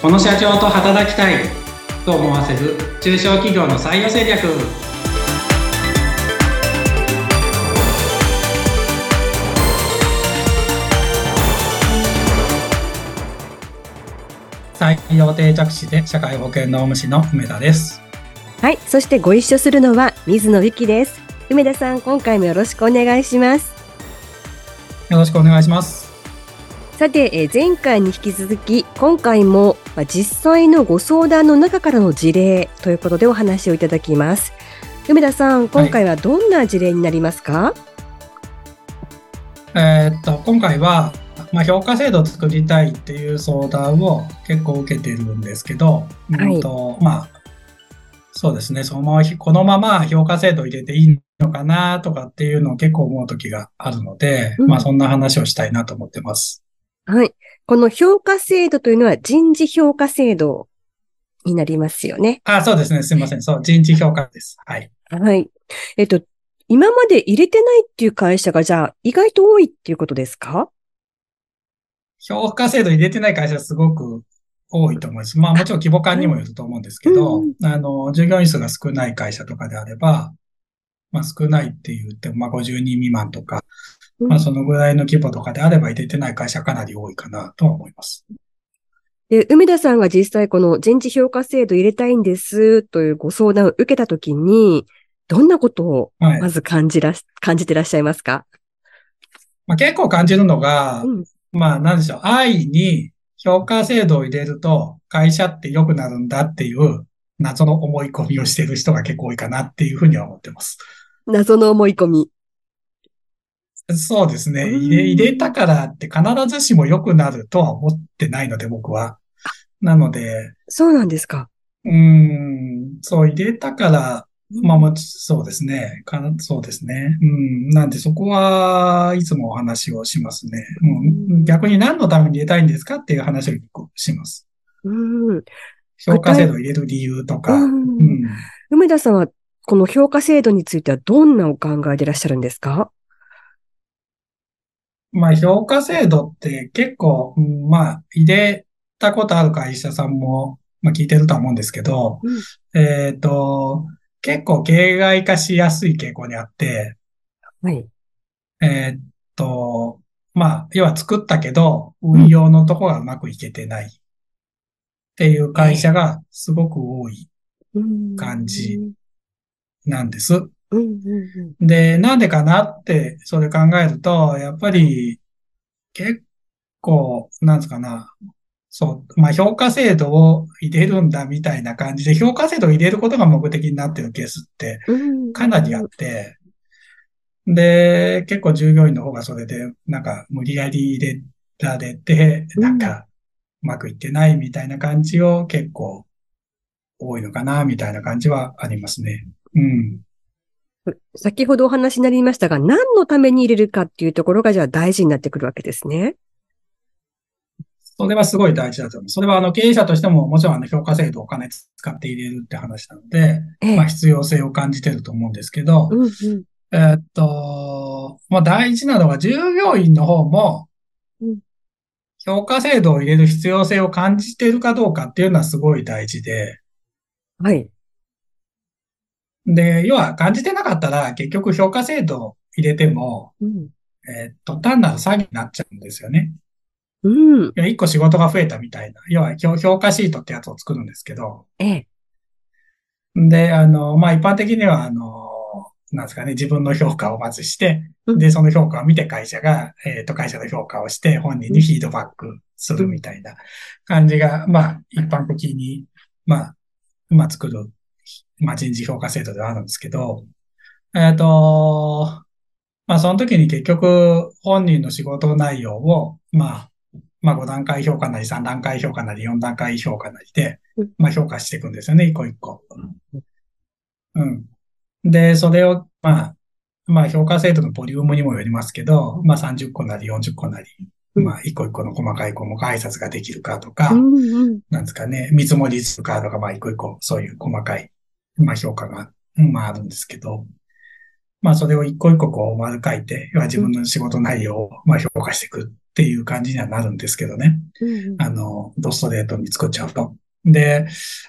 この社長と働きたいと思わせる中小企業の採用戦略採用定着士で社会保険労務士の梅田ですはい、そしてご一緒するのは水野由紀です。梅田さん、今回もよろしくお願いします。よろしくお願いしますさて、えー前回に引き続き、今回もまあ実際のご相談の中からの事例ということでお話をいただきます。梅田さん、今回はどんな事例になりますか、えーっと今回は、まあ、評価制度を作りたいっていう相談を結構受けてるんですけど、はい。うんとまあそうですね。そのままこのまま評価制度を入れていいのかなとかっていうのを結構思う時があるので、うん。まあそんな話をしたいなと思ってます。はい。この評価制度というのは人事評価制度になりますよね。あ、そうですね。すいません。そう、人事評価です。はい。はい。えっと、今まで入れてないっていう会社がじゃあ意外と多いっていうことですか？評価制度入れてない会社すごく多いと思います。まあもちろん規模感にもよると思うんですけど、うんあの、従業員数が少ない会社とかであれば、まあ少ないって言っても、まあ50人未満とか、まあそのぐらいの規模とかであれば入れてない会社かなり多いかなとは思います。で、梅田さんが実際この人事評価制度入れたいんですというご相談を受けたときに、どんなことをはい。まず感じらし、感じてらっしゃいますか？まあ結構感じるのが、うん。まあなんでしょう、安易に評価制度を入れると会社って良くなるんだっていう謎の思い込みをしている人が結構多いかなっていうふうには思ってます。謎の思い込み。そうですね。うん入れ、入れたからって必ずしも良くなるとは思ってないので、僕は。なので、そうなんですか。うーん、そう入れたから、まあもち、そうですね。かなそうですね。うん。なんでそこはいつもお話をしますね。うん、逆に何のために入れたいんですかっていう話をします。うん。評価制度を入れる理由とか。ううんん。梅田さんはこの評価制度についてはどんなお考えでいらっしゃるんですか？まあ評価制度って結構、うんまあ入れたことある会社さんも、まあ聞いてるとは思うんですけど、うんえっと、結構形骸化しやすい傾向にあって、はい。えっと、まあ、要は作ったけど、運用のとこがうまくいけてないっていう会社がすごく多いうん感じなんです。うんうんうんで、なんでかなって、それ考えると、やっぱり、結構、なんつうかな、そう、まあ、評価制度を入れるんだみたいな感じで、評価制度を入れることが目的になってるケースってうんかなりあって、で、結構従業員の方がそれで、なんか無理やり入れられて、うんなんかうまくいってないみたいな感じを結構多いのかな、みたいな感じはありますね。うん。先ほどお話になりましたが、何のために入れるかっていうところがじゃあ大事になってくるわけですね。それはすごい大事だと思う。それはあの経営者としてももちろんあの評価制度をお金使って入れるって話なので、ええまあ必要性を感じてると思うんですけど、うんうんえーっと、まあ大事なのが従業員の方もうん、評価制度を入れる必要性を感じているかどうかっていうのはすごい大事で、はい。で、要は感じてなかったら結局評価制度を入れても、うん。えーっと、単なる詐欺になっちゃうんですよね。うん。一個仕事が増えたみたいな。要は評評価シートってやつを作るんですけど、ええ。で、あの、まあ、一般的には、あの、なんですかね、自分の評価をまずして、うんで、その評価を見て会社が、えっ、と、会社の評価をして、本人にフィードバックするみたいな感じが、まあ、一般的に、まあ、まあ、作る、まあ、人事評価制度ではあるんですけど、えっ、と、まあ、その時に結局、本人の仕事内容を、まあ、まあ、5段階評価なり、3段階評価なり、4段階評価なりでうん、まあ、評価していくんですよね、一個一個。うん。で、それを、まあ、まあ、評価制度のボリュームにもよりますけど、まあ、30個なり40個なり、うんまあ、一個一個の細かい項目挨拶ができるかとか。なんですかね、見積もりするかとか、まあ、一個一個、そういう細かい、まあ、評価が、うんまあ、あるんですけど、まあ、それを一個一個こう、丸書いて、要は自分の仕事内容を、まあ、評価していくっっていう感じにはなるんですけどね。うんあの、ドストレートに作っちゃうと。で、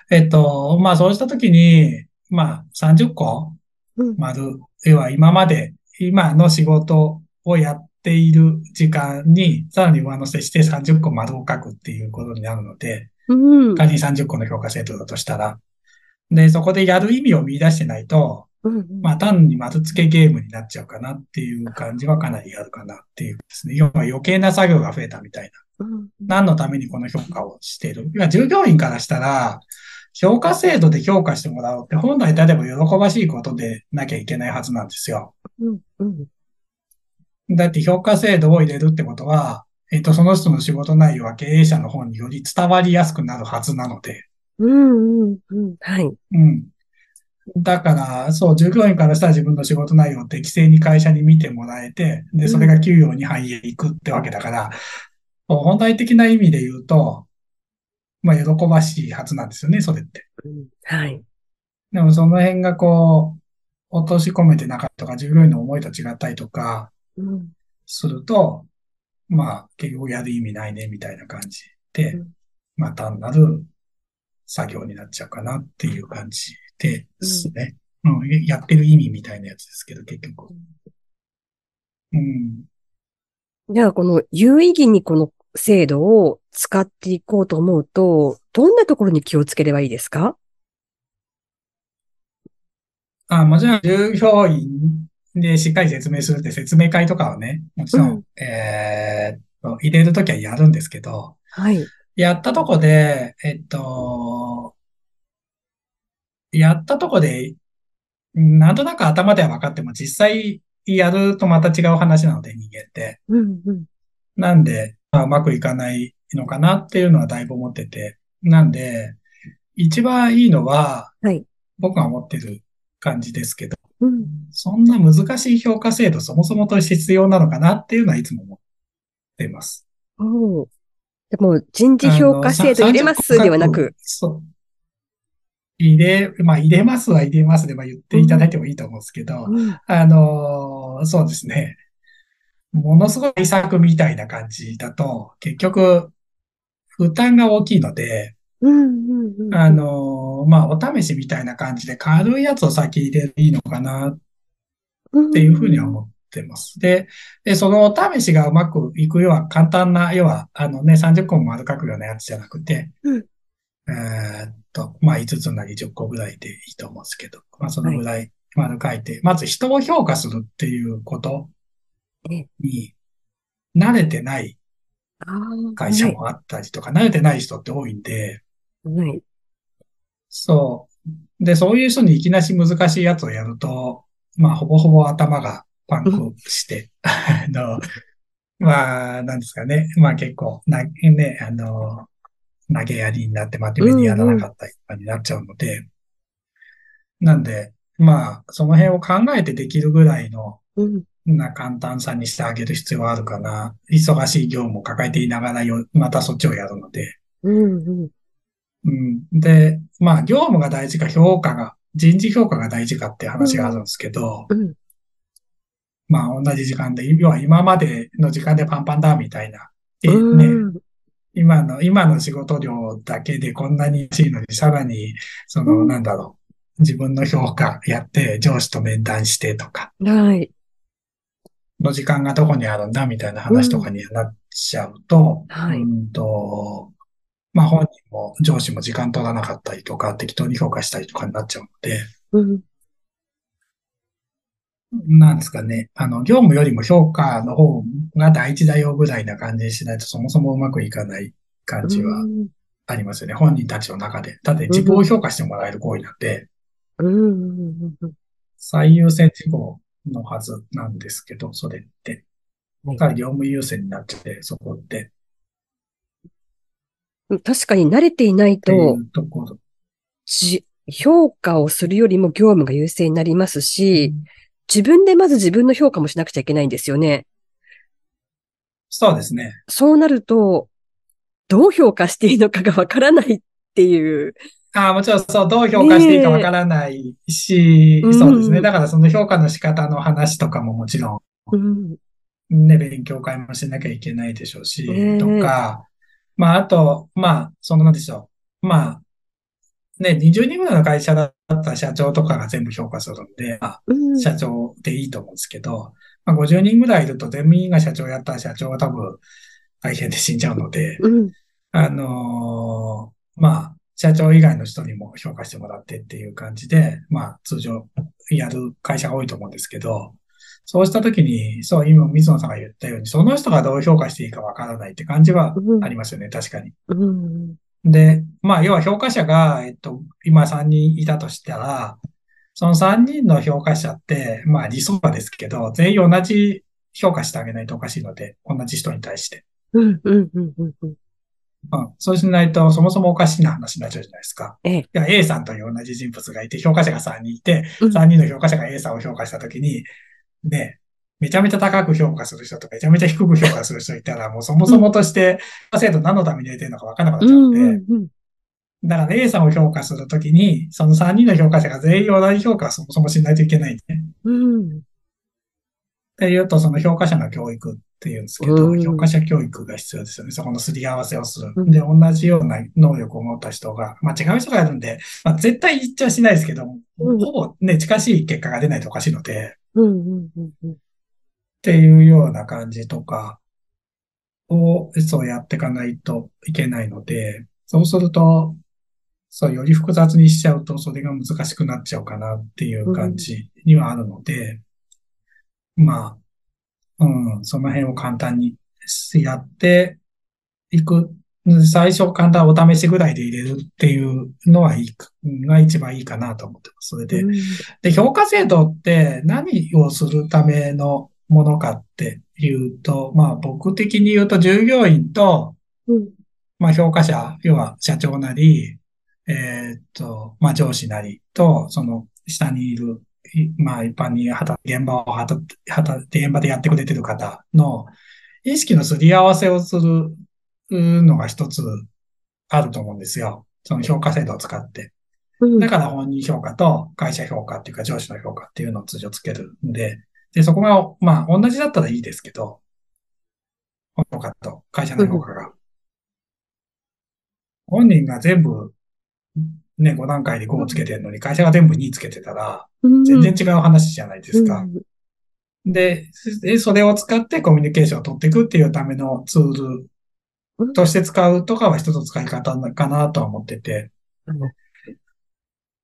えっと、まあそうしたときに、まあ30個うん。丸、要は今まで、今の仕事をやっている時間に、さらに上乗せして30個丸を書くっていうことになるので、うん。仮に30個の評価制度だとしたら、で、そこでやる意味を見出してないと、うんまあ単に丸付けゲームになっちゃうかなっていう感じはかなりあるかなっていうですね。要は余計な作業が増えたみたいな。うん何のためにこの評価をしている？要は従業員からしたら、評価制度で評価してもらおうって本来例えば喜ばしいことでなきゃいけないはずなんですよ。うんうんだって評価制度を入れるってことは、えっと、その人の仕事内容は経営者の方により伝わりやすくなるはずなので、うんうんうんはい。うん。だから、そう、従業員からしたら自分の仕事内容を適正に会社に見てもらえて、で、それが給与に反映いくってわけだから、そう本体的な意味で言うと、まあ、喜ばしいはずなんですよね、それって。うんはい。でも、その辺がこう、落とし込めてなかったとか、従業員の思いと違ったりとか、うんすると、まあ、結局やる意味ないね、みたいな感じでうん、まあ、単なる作業になっちゃうかなっていう感じですね。うん、やってる意味みたいなやつですけど、結局。うん。じゃあ、この有意義にこの制度を使っていこうと思うと、どんなところに気をつければいいですか？あ、もちろん、従業員でしっかり説明するって説明会とかはね、もちろん、うんえー入れるときはやるんですけど、はい。やったとこで、えっと、やったとこで、なんとなく頭では分かっても実際やるとまた違う話なので人間って。うんうんなんで、まあ、うまくいかないのかなっていうのはだいぶ思ってて。なんで、一番いいのは、はい僕が思ってる感じですけど、うんそんな難しい評価制度そもそもとして必要なのかなっていうのはいつも思っています。でも、人事評価制度入れますではなく。そう。入れ、まあ入れますは入れますで、まあ言っていただいてもいいと思うんですけど、うんあのーそうですね。ものすごい対策みたいな感じだと、結局、負担が大きいので、あのーまあお試しみたいな感じで軽いやつを先入れていいのかなっっていうふうには思ってます。で、で、そのお試しがうまくいくようは簡単な、要は、あのね、30個も丸書くようなやつじゃなくて、うんえーっと、まあ5つなり10個ぐらいでいいと思うんですけど、まあそのぐらい丸書いて、まず人を評価するっていうことえに慣れてない会社もあったりとか、慣れてない人って多いんで、はい。はい。そう。で、そういう人にいきなし難しいやつをやると、まあ、ほぼほぼ頭がパンクして、あの、まあ、なんですかね。まあ結構、な、ね、あの、投げやりになって真面目にやらなかったりとかになっちゃうので、なんで、まあ、その辺を考えてできるぐらいの、うんな簡単さにしてあげる必要はあるかな。忙しい業務を抱えていながらよ、またそっちをやるので。うんうんうん。で、まあ、業務が大事か評価が、人事評価が大事かって話があるんですけど、うんまあ、同じ時間で、要は今までの時間でパンパンだみたいな。でうん。ね、今の、今の仕事量だけでこんなに欲しいのに、さらに、その、うん。なんだろう、自分の評価やって、上司と面談してとか、はい。の時間がどこにあるんだみたいな話とかになっちゃうと、はい。うんと、まあ本人も上司も時間取らなかったりとか、適当に評価したりとかになっちゃうので、うんなんですかね。あの、業務よりも評価の方が大事だよぐらいな感じにしないとそもそもうまくいかない感じはうんありますよね。本人たちの中で。だって自分を評価してもらえる行為なんで、うんうんうん最優先事項のはずなんですけど、それって。はいだから業務優先になっちゃって、そこって。うん確かに慣れていないと、うと評価をするよりも業務が優先になりますし、自分でまず自分の評価もしなくちゃいけないんですよね。そうですね。そうなると、どう評価していいのかがわからないっていう。ああ、もちろんそう、どう評価していいかわからないし、そうですね。うんだからその評価の仕方の話とかももちろんうんね、勉強会もしなきゃいけないでしょうし、ええとか、まあ、あと、まあ、そのなんでしょう。まあ、ね、20人ぐらいの会社だったら社長とかが全部評価するんで、まあ、うん。社長でいいと思うんですけど、まあ、50人ぐらいいると全員が社長やったら社長は多分大変で死んじゃうので、うん。あのーまあ、社長以外の人にも評価してもらってっていう感じで、まあ、通常やる会社が多いと思うんですけど、そうしたときに、そう、今、水野さんが言ったように、その人がどう評価していいかわからないって感じはありますよね、確かに。うん。で、まあ、要は評価者が、えっと、今3人いたとしたら、その3人の評価者って、まあ理想はですけど、全員同じ評価してあげないとおかしいので、同じ人に対して。うん。うん。うん。うん。うん、そうしないと、そもそもおかしいな話になっちゃうじゃないですか。A さんという同じ人物がいて、評価者が3人いて、うん3人の評価者が A さんを評価したときに、ね、めちゃめちゃ高く評価する人とめちゃめちゃ低く評価する人いたら、もうそもそもとして、制度何のために入れてるのか分からなくなっちゃう。うんんで、うん。だから A さんを評価するときに、その3人の評価者が全員同じ評価をそもそもしないといけないんで、ね。うん。っていうと、その評価者の教育っていうんですけど、うん評価者教育が必要ですよね。そこのすり合わせをするう。んで、同じような能力を持った人が、まあ違う人がいるんで、まあ絶対言っちゃしないですけど、うんほぼね、近しい結果が出ないとおかしいので、うん。うん。うん。っていうような感じとかを、そうやっていかないといけないので、そうすると、そう、より複雑にしちゃうと、それが難しくなっちゃうかなっていう感じにはあるので、まあ、うん、その辺を簡単にやっていく。最初簡単お試しぐらいで入れるっていうのはいいか、が一番いいかなと思ってます。それで、で、評価制度って何をするためのものかっていうと、まあ僕的に言うと従業員と、うん。まあ評価者、要は社長なり、えーっと、まあ上司なりと、その下にいる、いまあ一般に働現場を働働現場でやってくれてる方の意識のすり合わせをするのが一つあると思うんですよ。その評価制度を使って。うん。だから本人評価と会社評価っていうか上司の評価っていうのを通常つけるんで、で、そこが、まあ同じだったらいいですけど、評価と会社の評価が。本人が全部、ね、5段階で5をつけてるのに会社が全部2つけてたら、うん、全然違う話じゃないですか。うんで、でそれを使ってコミュニケーションを取っていくっていうためのツールとして使うとかは一つの使い方かなとは思ってて。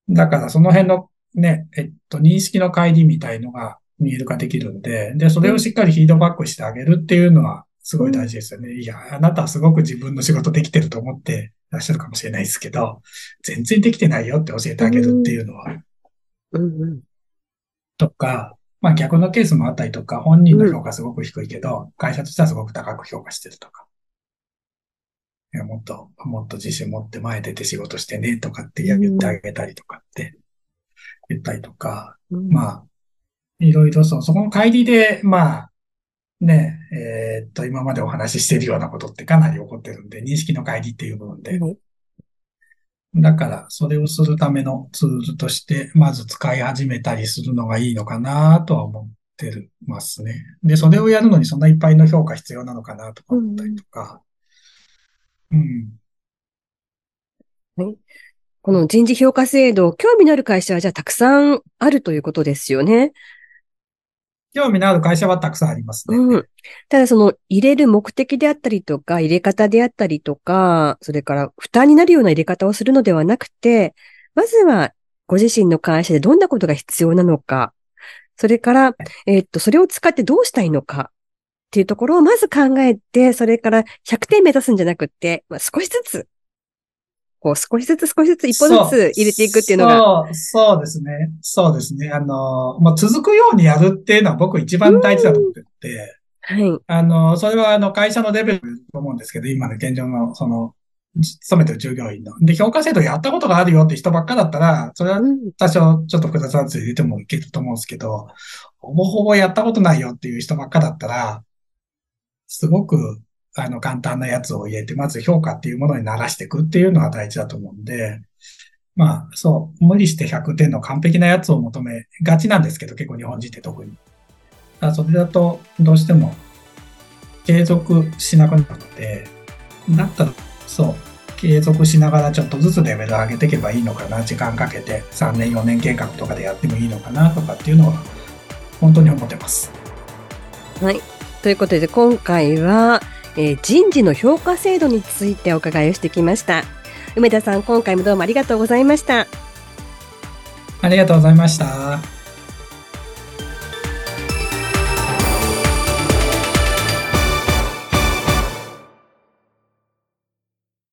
だからその辺のね、えっと、認識の乖離みたいのが見える化できるんで、で、それをしっかりフィードバックしてあげるっていうのはすごい大事ですよね。いや、あなたはすごく自分の仕事できてると思ってらっしゃるかもしれないですけど、全然できてないよって教えてあげるっていうのは、うんうん。とか、まあ逆のケースもあったりとか、本人の評価すごく低いけど、会社としてはすごく高く評価してるとか。いや、もっと、もっと自信持って前出て仕事してねとかって言ってあげたりとかって言ったりとか、うんまあ、いろいろそう、そこの帰りで、まあ、ね、えーっと、今までお話ししてるようなことってかなり起こってるんで、認識の帰りっていう部分で。はいだから、それをするためのツールとして、まず使い始めたりするのがいいのかなとは思ってるますね。で、それをやるのにそんないっぱいの評価必要なのかなとか思ったりとか。うん。この人事評価制度、興味のある会社はじゃあたくさんあるということですよね。興味のある会社はたくさんありますね。うん。ただその入れる目的であったりとか、入れ方であったりとか、それから負担になるような入れ方をするのではなくて、まずはご自身の会社でどんなことが必要なのか、それから、えーっと、それを使ってどうしたいのかっていうところをまず考えて、それから100点目指すんじゃなくって、まあ、少しずつ、こう少しずつ少しずつ一歩ずつ入れていくっていうのが、そう、そうですね。そうですね。あの、もう続くようにやるっていうのは僕一番大事だと思ってて、はい。あの、それはあの会社のレベルと思うんですけど、今の現状のその、勤めてる従業員の。で、評価制度やったことがあるよって人ばっかだったら、それはうん多少ちょっと複雑なやつ入れてもいけると思うんですけど、ほぼほぼやったことないよっていう人ばっかだったら、すごく、あの、簡単なやつを入れて、まず評価っていうものに慣らしていくっていうのが大事だと思うんで、まあ、そう、無理して100点の完璧なやつを求めがちなんですけど、結構日本人って特に。だそれだと、どうしても、継続しなくなって、だったら、そう、継続しながらちょっとずつレベル上げていけばいいのかな、時間かけて3年、4年計画とかでやってもいいのかなとかっていうのは、本当に思ってます。はい。ということで、今回は、えー、人事の評価制度についてお伺いをしてきました。梅田さん、今回もどうもありがとうございました。ありがとうございました。